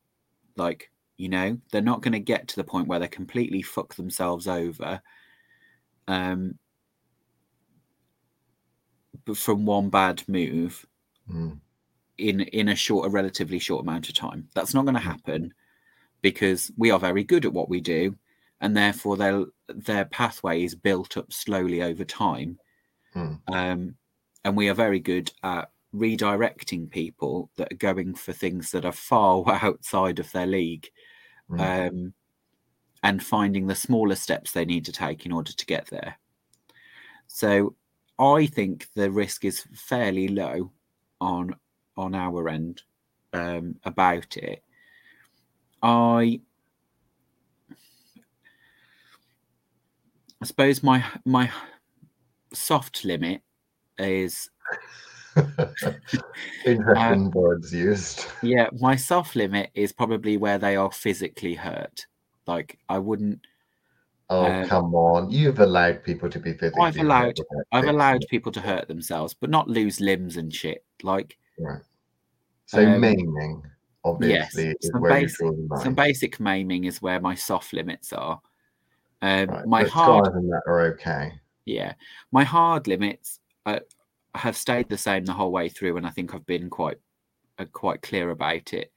Like you know they're not going to get to the point where they completely fuck themselves over um from one bad move Mm, in in a short a relatively short amount of time. That's not going to happen because we are very good at what we do and therefore their their pathway is built up slowly over time. Mm, um, and we are very good at redirecting people that are going for things that are far [laughs] outside of their league um, and finding the smaller steps they need to take in order to get there. So I think the risk is fairly low on on our end um, about it. I I suppose my my soft limit is [laughs] Interesting words used. yeah my soft limit is probably where they are physically hurt. Like I wouldn't Oh Um, come on! You've allowed people to be physically. I've allowed- hurt I've allowed people to hurt themselves, but not lose limbs and shit. Like Right. So Um, maiming, obviously, is some basic- draw the line. some basic maiming is where my soft limits are. Um, right. my hard, that are okay. yeah, my hard limits uh, have stayed the same the whole way through, and I think I've been quite uh, quite clear about it.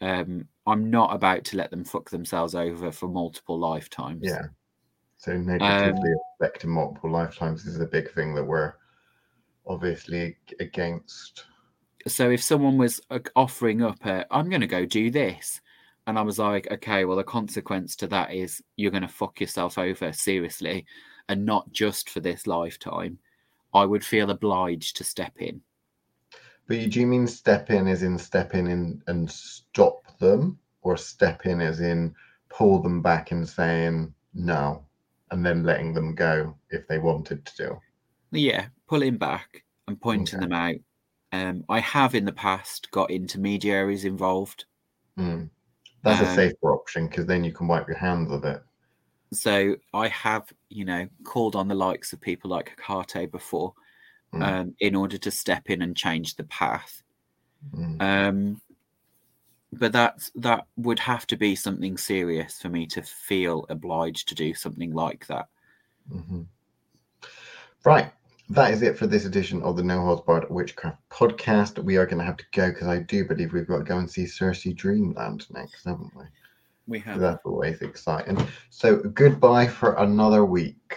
Um, I'm not about to let them fuck themselves over for multiple lifetimes. Yeah. So Um, negatively affecting multiple lifetimes is a big thing that we're obviously against. so if someone was offering up a i'm going to go do this and i was like okay well the consequence to that is you're going to fuck yourself over seriously and not just for this lifetime i would feel obliged to step in But you, do you mean step in as in step in and, and stop them, or step in as in pull them back and saying no, and then letting them go if they wanted to do? yeah pulling back and pointing Okay. them out um, i have in the past got intermediaries involved Mm. That's a Um, safer option because then you can wipe your hands of it. so i have you know, called on the likes of people like Hecate before mm. um, in order to step in and change the path. Mm. Um, but that that would have to be something serious for me to feel obliged to do something like that. Mm-hmm. Right. That is it for this edition of the No Holds Barred Witchcraft podcast. We are going to have to go because I do believe we've got to go and see Cersei Dreamland next, haven't we? We have. That's always exciting. So goodbye for another week.